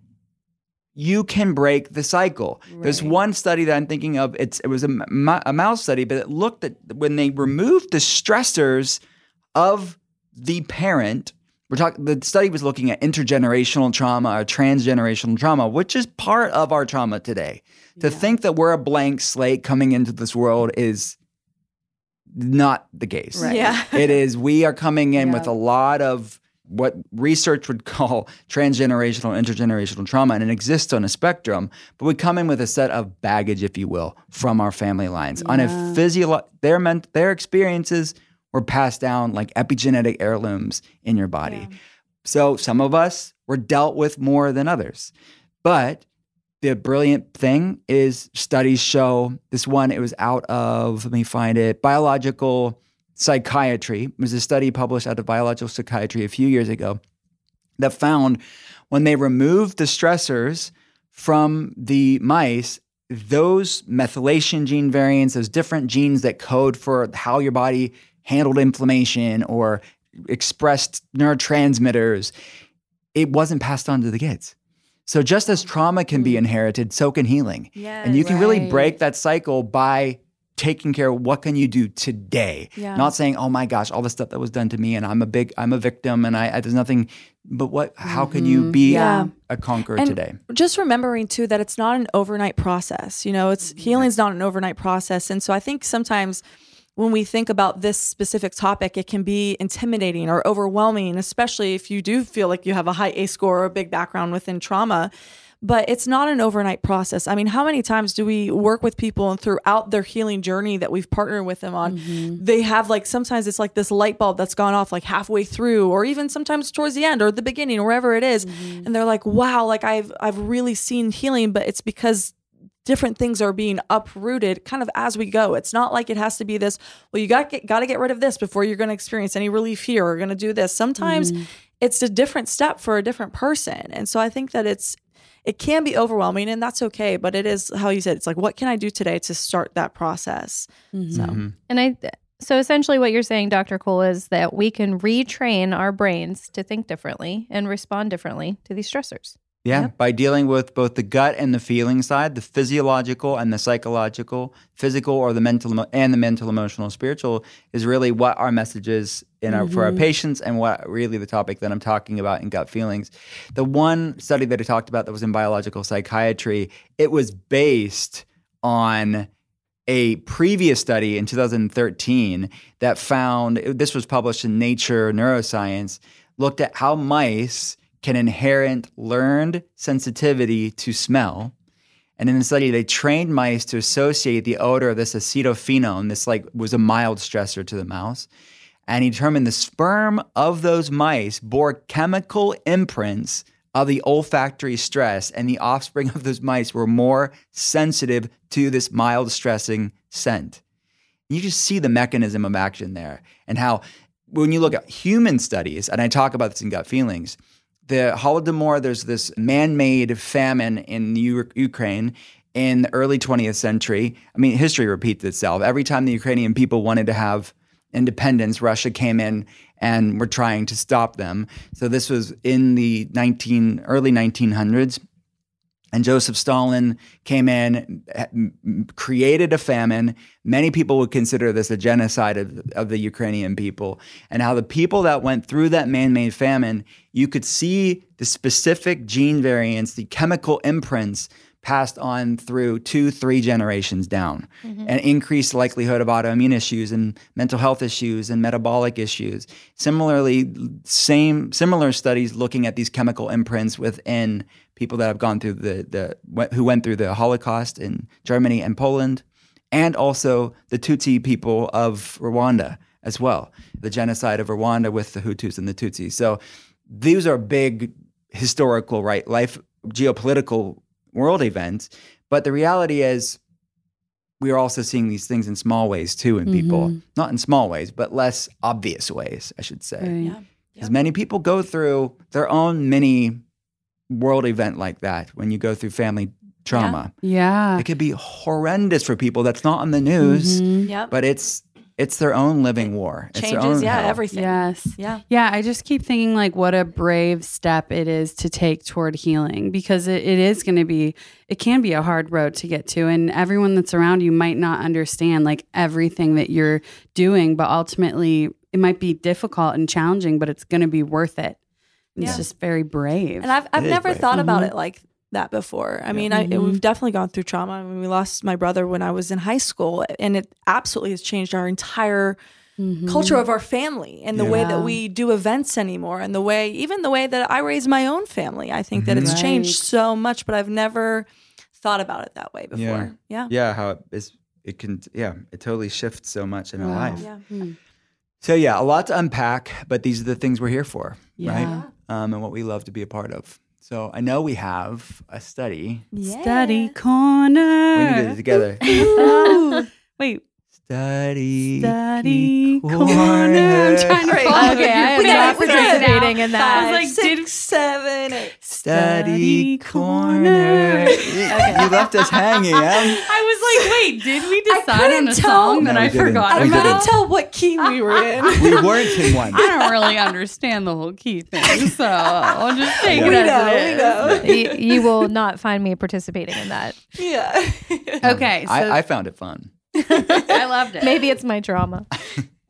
you can break the cycle. There's one study that I'm thinking of. It's it was a, a mouse study, but it looked at when they removed the stressors of the parent. We're talking. The study was looking at intergenerational trauma or transgenerational trauma, which is part of our trauma today. To think that we're a blank slate coming into this world is not the case. Right. Yeah. it is we are coming in with a lot of what research would call transgenerational intergenerational trauma and it exists on a spectrum but we come in with a set of baggage if you will from our family lines on a Yeah. physio their meant their experiences were passed down like epigenetic heirlooms in your body. So some of us were dealt with more than others. But the brilliant thing is studies show this one it was out of let me find it biological psychiatry. It was a study published out of biological psychiatry a few years ago that found when they removed the stressors from the mice those methylation gene variants those different genes that code for how your body handled inflammation or expressed neurotransmitters it wasn't passed on to the kids so just as trauma can be mm. inherited so can healing and you can really break that cycle by taking care of what can you do today Yeah. not saying oh my gosh all the stuff that was done to me and i'm a big i'm a victim and i, I there's nothing but what how can you mm-hmm. be Yeah. a conqueror And today just remembering too that it's not an overnight process. You know, it's mm-hmm. healing's not an overnight process. And so I think sometimes when we think about this specific topic, it can be intimidating or overwhelming, especially if you do feel like you have a high ACE score or a big background within trauma. But it's not an overnight process. I mean, how many times do we work with people and throughout their healing journey that we've partnered with them on, mm-hmm. they have like sometimes it's like this light bulb that's gone off like halfway through, or even sometimes towards the end or the beginning, or wherever it is. Mm-hmm. and they're like, "Wow, like I've I've really seen healing," but it's because different things are being uprooted kind of as we go. It's not like it has to be this, well, you got got to get rid of this before you're going to experience any relief here or going to do this. Sometimes Mm-hmm. it's a different step for a different person. And so I think that it's it can be overwhelming and that's okay, but it is how you said it's like what can I do today to start that process? Mm-hmm. So And I, so essentially, what you're saying, Dr. Cole, is that we can retrain our brains to think differently and respond differently to these stressors. Yeah, by dealing with both the gut and the feeling side, the physiological and the psychological, physical or the mental and the mental, emotional, spiritual is really what our message is in our, for our Mhm. patients and what really the topic that I'm talking about in gut feelings. The one study that I talked about that was in biological psychiatry, it was based on a previous study in 2013 that found this was published in Nature Neuroscience looked at how mice can inherit learned sensitivity to smell. And in the study, they trained mice to associate the odor of this acetophenone. This like was a mild stressor to the mouse. And he determined the sperm of those mice bore chemical imprints of the olfactory stress, and the offspring of those mice were more sensitive to this mild stressing scent. You just see the mechanism of action there, and how when you look at human studies, and I talk about this in gut feelings, the Holodomor, there's this man-made famine in U- Ukraine in the early 20th century. I mean, history repeats itself. Every time the Ukrainian people wanted to have independence, Russia came in and were trying to stop them. So this was in the 19 early 1900s. And Joseph Stalin came in, created a famine. Many people would consider this a genocide of, of the Ukrainian people. And how the people that went through that man made famine, you could see the specific gene variants, the chemical imprints passed on through two, three generations down, Mhm. and increased likelihood of autoimmune issues and mental health issues and metabolic issues. Similarly, same similar studies looking at these chemical imprints within people that have gone through the the who went through the Holocaust in Germany and Poland, and also the Tutsi people of Rwanda as well, the genocide of Rwanda with the Hutus and the Tutsis. So these are big historical right life geopolitical world events, but the reality is we are also seeing these things in small ways too in people, Mhm. not in small ways, but less obvious ways, I should say. Right. Yeah. Because many people go through their own mini world event like that when you go through family trauma. Yeah. It could be horrendous for people that's not on the news, Mhm. Yep. but it's it's their own living war. It's their changes, own yeah, hell. everything. Yes. Yeah. Yeah. I just keep thinking like what a brave step it is to take toward healing because it, it is going to be, it can be a hard road to get to. And everyone that's around you might not understand like everything that you're doing, but ultimately it might be difficult and challenging, but it's going to be worth it. It's Yeah. just very brave. And I've I've It is never brave. thought about Mhm. it like that before. I mean, I, Mhm. we've definitely gone through trauma. I mean, we lost my brother when I was in high school, and it absolutely has changed our entire culture of our family and the way that we do events anymore, and the way even the way that I raise my own family. I think that Mhm. it's changed so much, but I've never thought about it that way before. Yeah. Yeah, how it is it can yeah, it totally shifts so much in our life. Yeah. Hmm. So yeah, a lot to unpack, but these are the things we're here for, Yeah. right? Um, and what we love to be a part of. So I know we have a study. Yeah. Study corner. We need to do it together. Ooh. <laughs> Wait. Study. Study corner. corner. I'm trying to Great. follow Okay, your I am we not gotta figure participating in that. I was like, Six, did seven, eight. Study corner. <laughs> You left us hanging, Em. I was like, wait, did we decide on a tell. song that No, I we didn't. forgot We I couldn't about? tell what key we were in. <laughs> We weren't in one. I don't really understand the whole key thing, <laughs> so I'll just take we it as know, it we is. know. you, you will not find me participating in that. yeah. Okay, so I, I found it fun. <laughs> I loved it. Maybe it's my drama.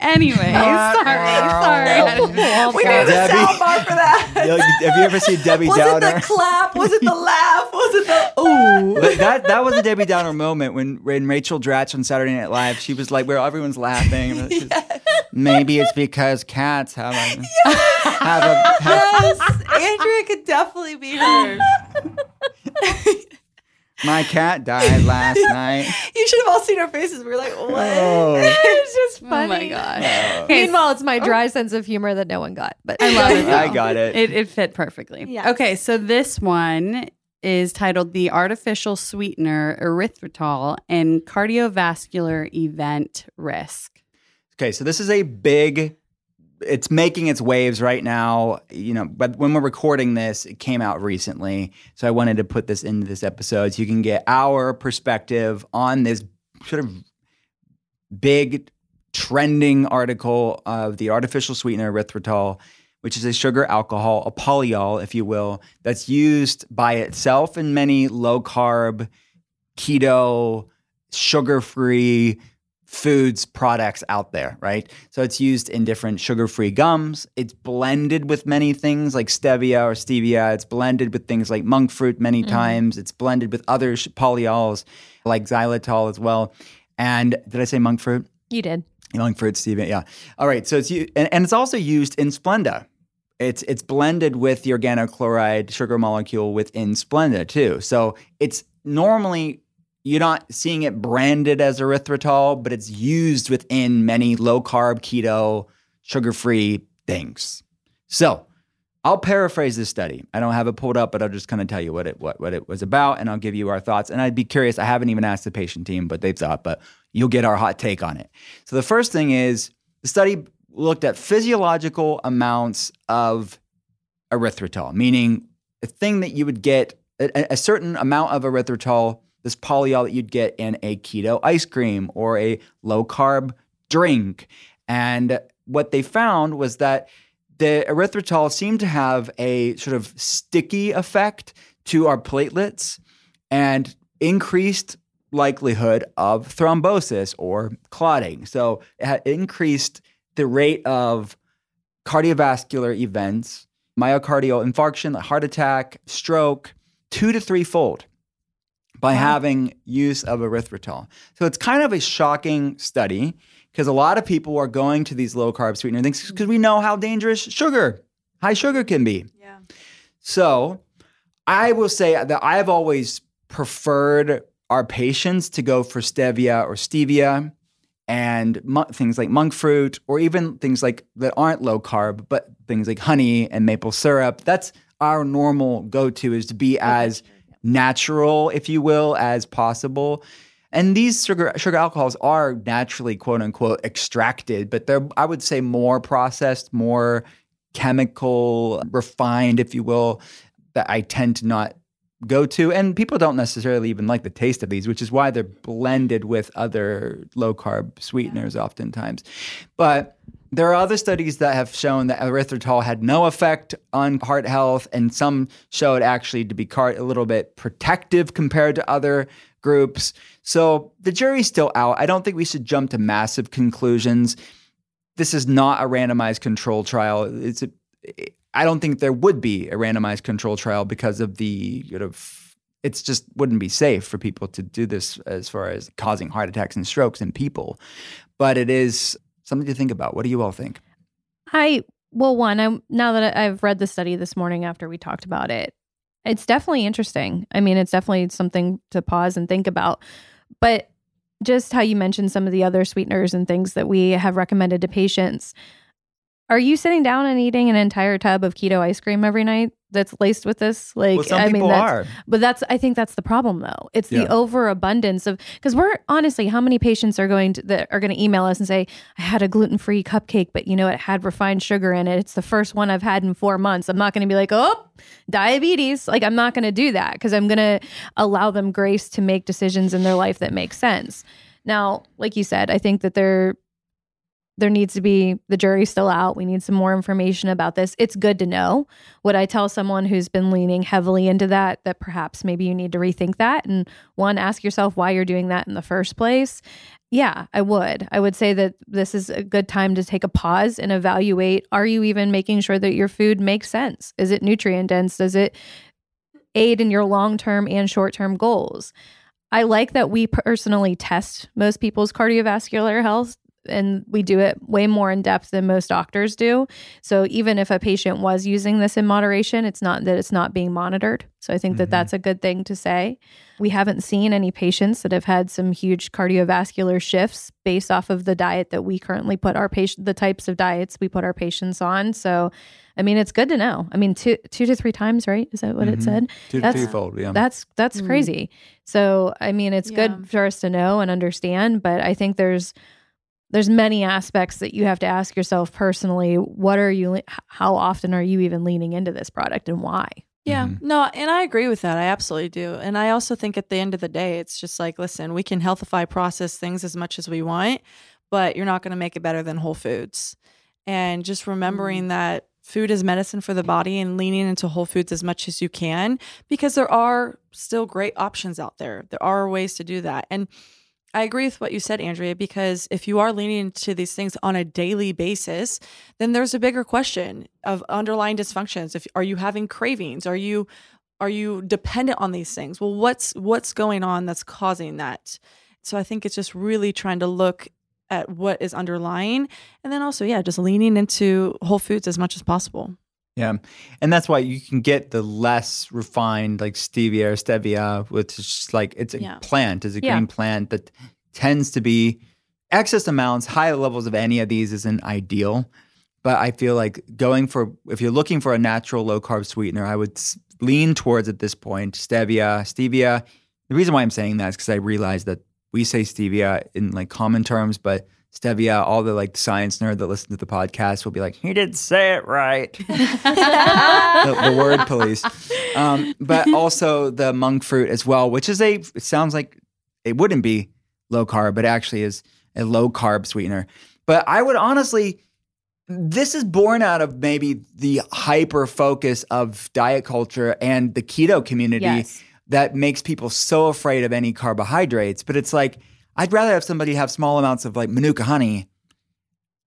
Anyway, <laughs> sorry, sorry. <laughs> we need a Debbie. soundbar for that. Like, Have you ever seen Debbie Downer? Was Downer? it the clap? Was it the laugh? Was it the ooh? But that that was a Debbie Downer moment when when Rachel Dratch on Saturday Night Live, she was like, where everyone's laughing. She's, Maybe it's because cats have a have a have, Yes, Andrea could definitely be hers. My cat died last <laughs> night. You should have all seen our faces. We were like, what? Oh. <laughs> it's just funny. Oh my gosh. Oh. Meanwhile, it's my dry sense of humor that no one got. But I love it. <laughs> I got it. It, it fit perfectly. Yeah. Okay, so this one is titled The Artificial Sweetener Erythritol and Cardiovascular Event Risk. Okay, so this is a big it's making its waves right now, you know, but when we're recording this, it came out recently. So I wanted to put this into this episode so you can get our perspective on this sort of big trending article of the artificial sweetener erythritol, which is a sugar alcohol, a polyol, if you will, that's used by itself in many low carb, keto, sugar free foods products out there, right? So it's used in different sugar-free gums. It's blended with many things like stevia or stevia. It's blended with things like monk fruit many mm-hmm. times. It's blended with other polyols like xylitol as well. And did I say monk fruit? You did. Monk fruit, stevia. Yeah. All right. So it's and, and it's also used in Splenda. It's it's blended with the organochloride sugar molecule within Splenda too. So it's normally you're not seeing it branded as erythritol, but it's used within many low carb, keto, sugar free things. So I'll paraphrase this study. I don't have it pulled up, but I'll just kind of tell you what it what, what it was about, and I'll give you our thoughts. And I'd be curious. I haven't even asked the patient team, but they've thought, but you'll get our hot take on it. So the first thing is the study looked at physiological amounts of erythritol, meaning a thing that you would get a, a certain amount of erythritol this polyol that you'd get in a keto ice cream or a low carb drink. And what they found was that the erythritol seemed to have a sort of sticky effect to our platelets and increased likelihood of thrombosis or clotting. So it increased the rate of cardiovascular events, myocardial infarction, heart attack, stroke, two to three fold by wow. having use of erythritol. So it's kind of a shocking study because a lot of people are going to these low carb sweetener things mm. because we know how dangerous sugar, high sugar can be. Yeah. So I will say that I've always preferred our patients to go for stevia or stevia and mo- things like monk fruit or even things like that aren't low carb but things like honey and maple syrup that's our normal go-to is to be as natural, if you will, as possible. And these sugar sugar alcohols are naturally quote unquote extracted, but they're I would say more processed, more chemical refined, if you will, that I tend to not go to. And people don't necessarily even like the taste of these, which is why they're blended with other low carb sweeteners oftentimes. But there are other studies that have shown that erythritol had no effect on heart health, and some showed actually to be a little bit protective compared to other groups. So the jury's still out. I don't think we should jump to massive conclusions. This is not a randomized control trial. It's a, I don't think there would be a randomized control trial because of the sort of it's just wouldn't be safe for people to do this as far as causing heart attacks and strokes in people. But it is something to think about. What do you all think? I well, one, I'm now that I've read the study this morning after we talked about it, it's definitely interesting. I mean, it's definitely something to pause and think about. But just how you mentioned some of the other sweeteners and things that we have recommended to patients, are you sitting down and eating an entire tub of keto ice cream every night that's laced with this? Like, well, I mean, that's, are. But that's, I think that's the problem though. It's yeah. the overabundance of, because we're honestly, how many patients are going to, that are going to email us and say, I had a gluten free cupcake, but you know, it had refined sugar in it. It's the first one I've had in four months. I'm not going to be like, oh, diabetes. Like, I'm not going to do that because I'm going to allow them grace to make decisions in their life that make sense. Now, like you said, I think that they're, there needs to be the jury's still out. We need some more information about this. It's good to know. Would I tell someone who's been leaning heavily into that that perhaps maybe you need to rethink that and one ask yourself why you're doing that in the first place? Yeah, I would. I would say that this is a good time to take a pause and evaluate are you even making sure that your food makes sense? Is it nutrient dense? Does it aid in your long-term and short-term goals? I like that we personally test most people's cardiovascular health and we do it way more in depth than most doctors do. So even if a patient was using this in moderation, it's not that it's not being monitored. So I think that Mhm. that's a good thing to say. We haven't seen any patients that have had some huge cardiovascular shifts based off of the diet that we currently put our patient the types of diets we put our patients on. So I mean it's good to know. I mean two two to three times, right? Is that what it Mhm. said? Two to That's- threefold, yeah. That's that's Mm. crazy. So I mean it's Yeah. good for us to know and understand, but I think there's there's many aspects that you have to ask yourself personally what are you how often are you even leaning into this product and why Yeah, Mhm. no, and I agree with that. I absolutely do. And I also think at the end of the day, it's just like, listen, we can healthify process things as much as we want, but you're not going to make it better than whole foods. And just remembering that food is medicine for the body and leaning into whole foods as much as you can because there are still great options out there. There are ways to do that. And I agree with what you said, Andrea, because if you are leaning into these things on a daily basis, then there's a bigger question of underlying dysfunctions. If are you having cravings? Are you are you dependent on these things? Well, what's what's going on that's causing that? So I think it's just really trying to look at what is underlying and then also yeah, just leaning into whole foods as much as possible. Yeah. And that's why you can get the less refined like stevia or stevia, which is just like it's a Yeah. plant, it's a Yeah. green plant that tends to be excess amounts, high levels of any of these isn't ideal. But I feel like going for if you're looking for a natural low carb sweetener, I would lean towards at this point stevia, stevia. The reason why I'm saying that is because I realize that we say stevia in like common terms, but stevia, all the like science nerd that listen to the podcast will be like, he didn't say it right. <laughs> the, the word police. Um, but also the monk fruit as well, which is a, it sounds like it wouldn't be low carb, but actually is a low carb sweetener. But I would honestly, this is born out of maybe the hyper focus of diet culture and the keto community Yes. that makes people so afraid of any carbohydrates. But it's like, I'd rather have somebody have small amounts of like manuka honey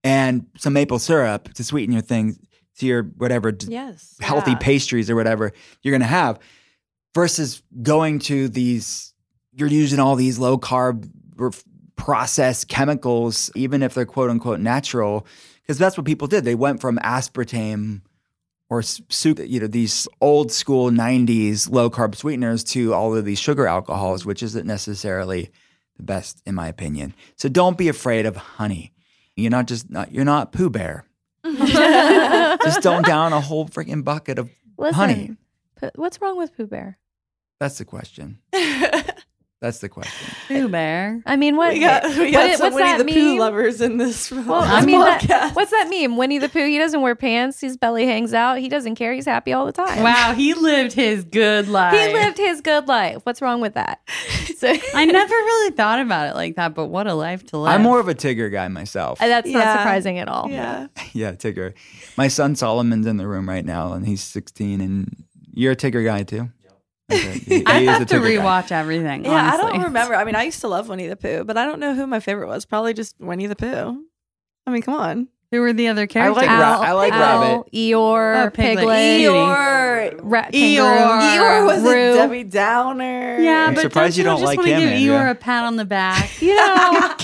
and some maple syrup to sweeten your things to your whatever Yes. healthy yeah. pastries or whatever you're going to have versus going to these you're using all these low carb processed chemicals even if they're quote unquote natural because that's what people did they went from aspartame or you know these old school 90s low carb sweeteners to all of these sugar alcohols which isn't necessarily the best in my opinion so don't be afraid of honey you're not just not you're not pooh bear <laughs> just don't down a whole freaking bucket of Listen, honey. What's wrong with Pooh Bear? That's the question. <laughs> That's the question. Pooh Bear. I mean, what? we got we what- got some what's Winnie that the Pooh meme? lovers in this, Well, on I this <laughs> mean, that- podcast. what's that meme? Winnie the Pooh, he doesn't wear pants. His belly hangs out. He doesn't care. He's happy all the time. Wow, he lived his good life. He lived his good life. What's wrong with that? <laughs> So I never really thought about it like that, but what a life to live. I'm more of a Tigger guy myself. Uh, that's not surprising at all. yeah. <laughs> yeah, Tigger. My son Solomon's in the room right now, and he's 16. And you're a Tigger guy too. Okay. I he is a have to Tigger guy. rewatch everything. Yeah, I don't remember. I mean, I used to love Winnie the Pooh, but I don't know who my favorite was. Probably just Winnie the Pooh. I mean, come on. Who were the other characters? I characters? like Ra- I like Owl, Rabbit. Eeyore, Oh, Piglet. Piglet, Eeyore. Ra- Eeyore. Eeyore was Roo. a Debbie Downer. Yeah, I'm but surprised don't you don't just like wanna him, give Andrea. Eeyore a pat on the back. <laughs> You know,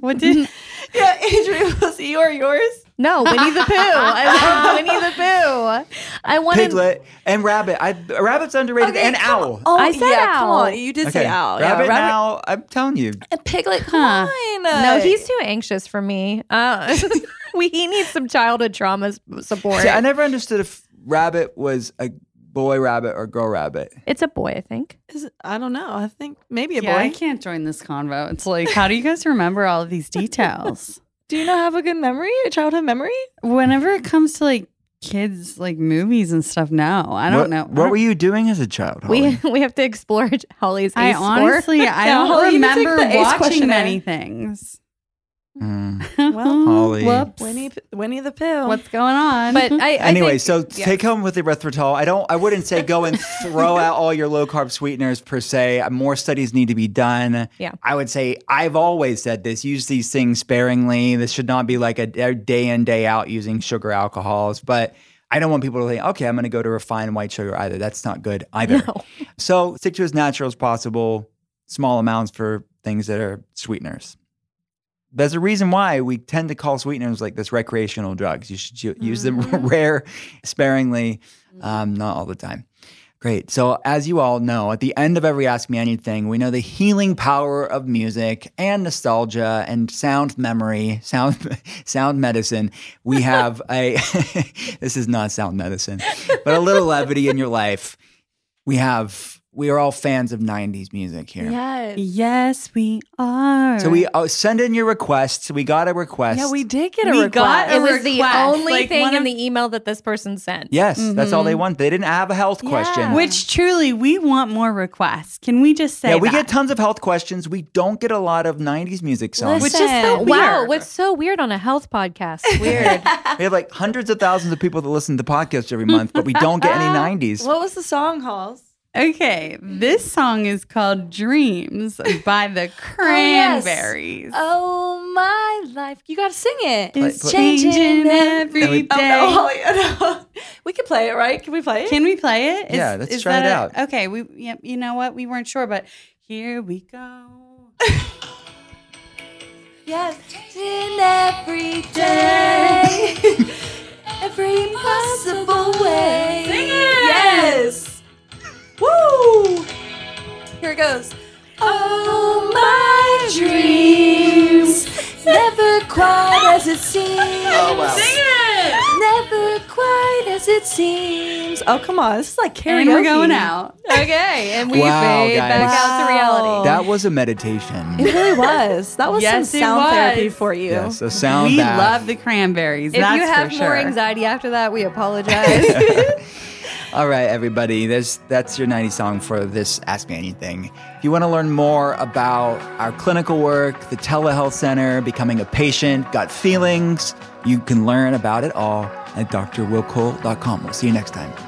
what did? <laughs> yeah. Adrian was Eeyore yours. No, Winnie the Pooh. <laughs> I love Winnie the Pooh. I wanted. Piglet and Rabbit. I, Rabbit's underrated. Okay, and Owl. Oh, I said yeah, Come owl. on, you did say owl. Rabbit, yeah, and Owl. I'm telling you. And Piglet, come Huh. on. No, he's too anxious for me. Uh, <laughs> we he needs some childhood trauma support. See, I never understood if Rabbit was a boy rabbit or girl rabbit. it's a boy, I think. Is it- I don't know. I think maybe a Yeah, I can't join this convo. It's like, how do you guys remember all of these details? <laughs> Do you not have a good memory, a childhood memory? Whenever it comes to like kids, like movies and stuff, now I don't what, know. What were you doing as a child? Holly? We <laughs> we have to explore Holly's I ace score. honestly, I <laughs> don't Holly, you can take remember watching questionnaire. many things. Mm. Well, Holly. Whoops. Winnie, Winnie the Pooh. What's going on? But I, I <laughs> anyway, think- so yeah. take home with the erythritol. I don't. I wouldn't say go and <laughs> throw out all your low carb sweeteners per se. More studies need to be done. Yeah. I would say I've always said this: use these things sparingly. This should not be like a, a day in day out using sugar alcohols. But I don't want people to think, okay, I'm going to go to refined white sugar either. That's not good either. No. So stick to as natural as possible. Small amounts for things that are sweeteners. There's a reason why we tend to call sweeteners like this recreational drugs. You should use them <laughs> rare, sparingly, um, not all the time. Great. So, as you all know, at the end of every Ask Me Anything, we know the healing power of music and nostalgia and sound memory, sound <laughs> sound medicine. We have <laughs> a this is not sound medicine, but a little levity in your life. We have we are all fans of 90s music here. Yes. Yes, we are. So we uh, send in your requests. We got a request. Yeah, we did get a request. We request. got a It was the only like thing one in of- the email that this person sent. Yes, that's all they want. They didn't have a health question. Which truly, we want more requests. Can we just say yeah, we that? get tons of health questions. We don't get a lot of 90s music songs. Which is so weird. Wow, what's so weird on a health podcast? <laughs> Weird. we have like hundreds of thousands of people that listen to podcasts every month, but we don't get any <laughs> 90s. What was the song, Halls? Okay, this mm. song is called Dreams by the <laughs> oh, Cranberries. Oh, my life. You got to sing it. It's Play- changing every And we- day. Oh, no, Holly, oh, no. <laughs> We can play it, right? Can we play it? Can we play it? Yeah, let's try it that a- out. Okay, we yeah, you know what? We weren't sure, but here we go. <laughs> Yes. In every day. every possible way. Sing it! Yes. Woo! Here it goes. Oh, my dreams. Never quite as it seems. Oh, wow. Sing it! Never quite as it seems. Oh, come on. This is like karaoke. And we're going out. okay, and we Wow, fade guys. back out to reality. That was a meditation. It really was. That was Yes, some it sound was. therapy for you. Yes, a sound we bath. love the Cranberries. if that's you have for more sure. anxiety after that, we <laughs> apologize. <laughs> All right, everybody. There's, that's your 90 song for this Ask Me Anything. If you want to learn more about our clinical work, the telehealth center, becoming a patient, gut feelings, you can learn about it all at drwillcole.com. We'll see you next time.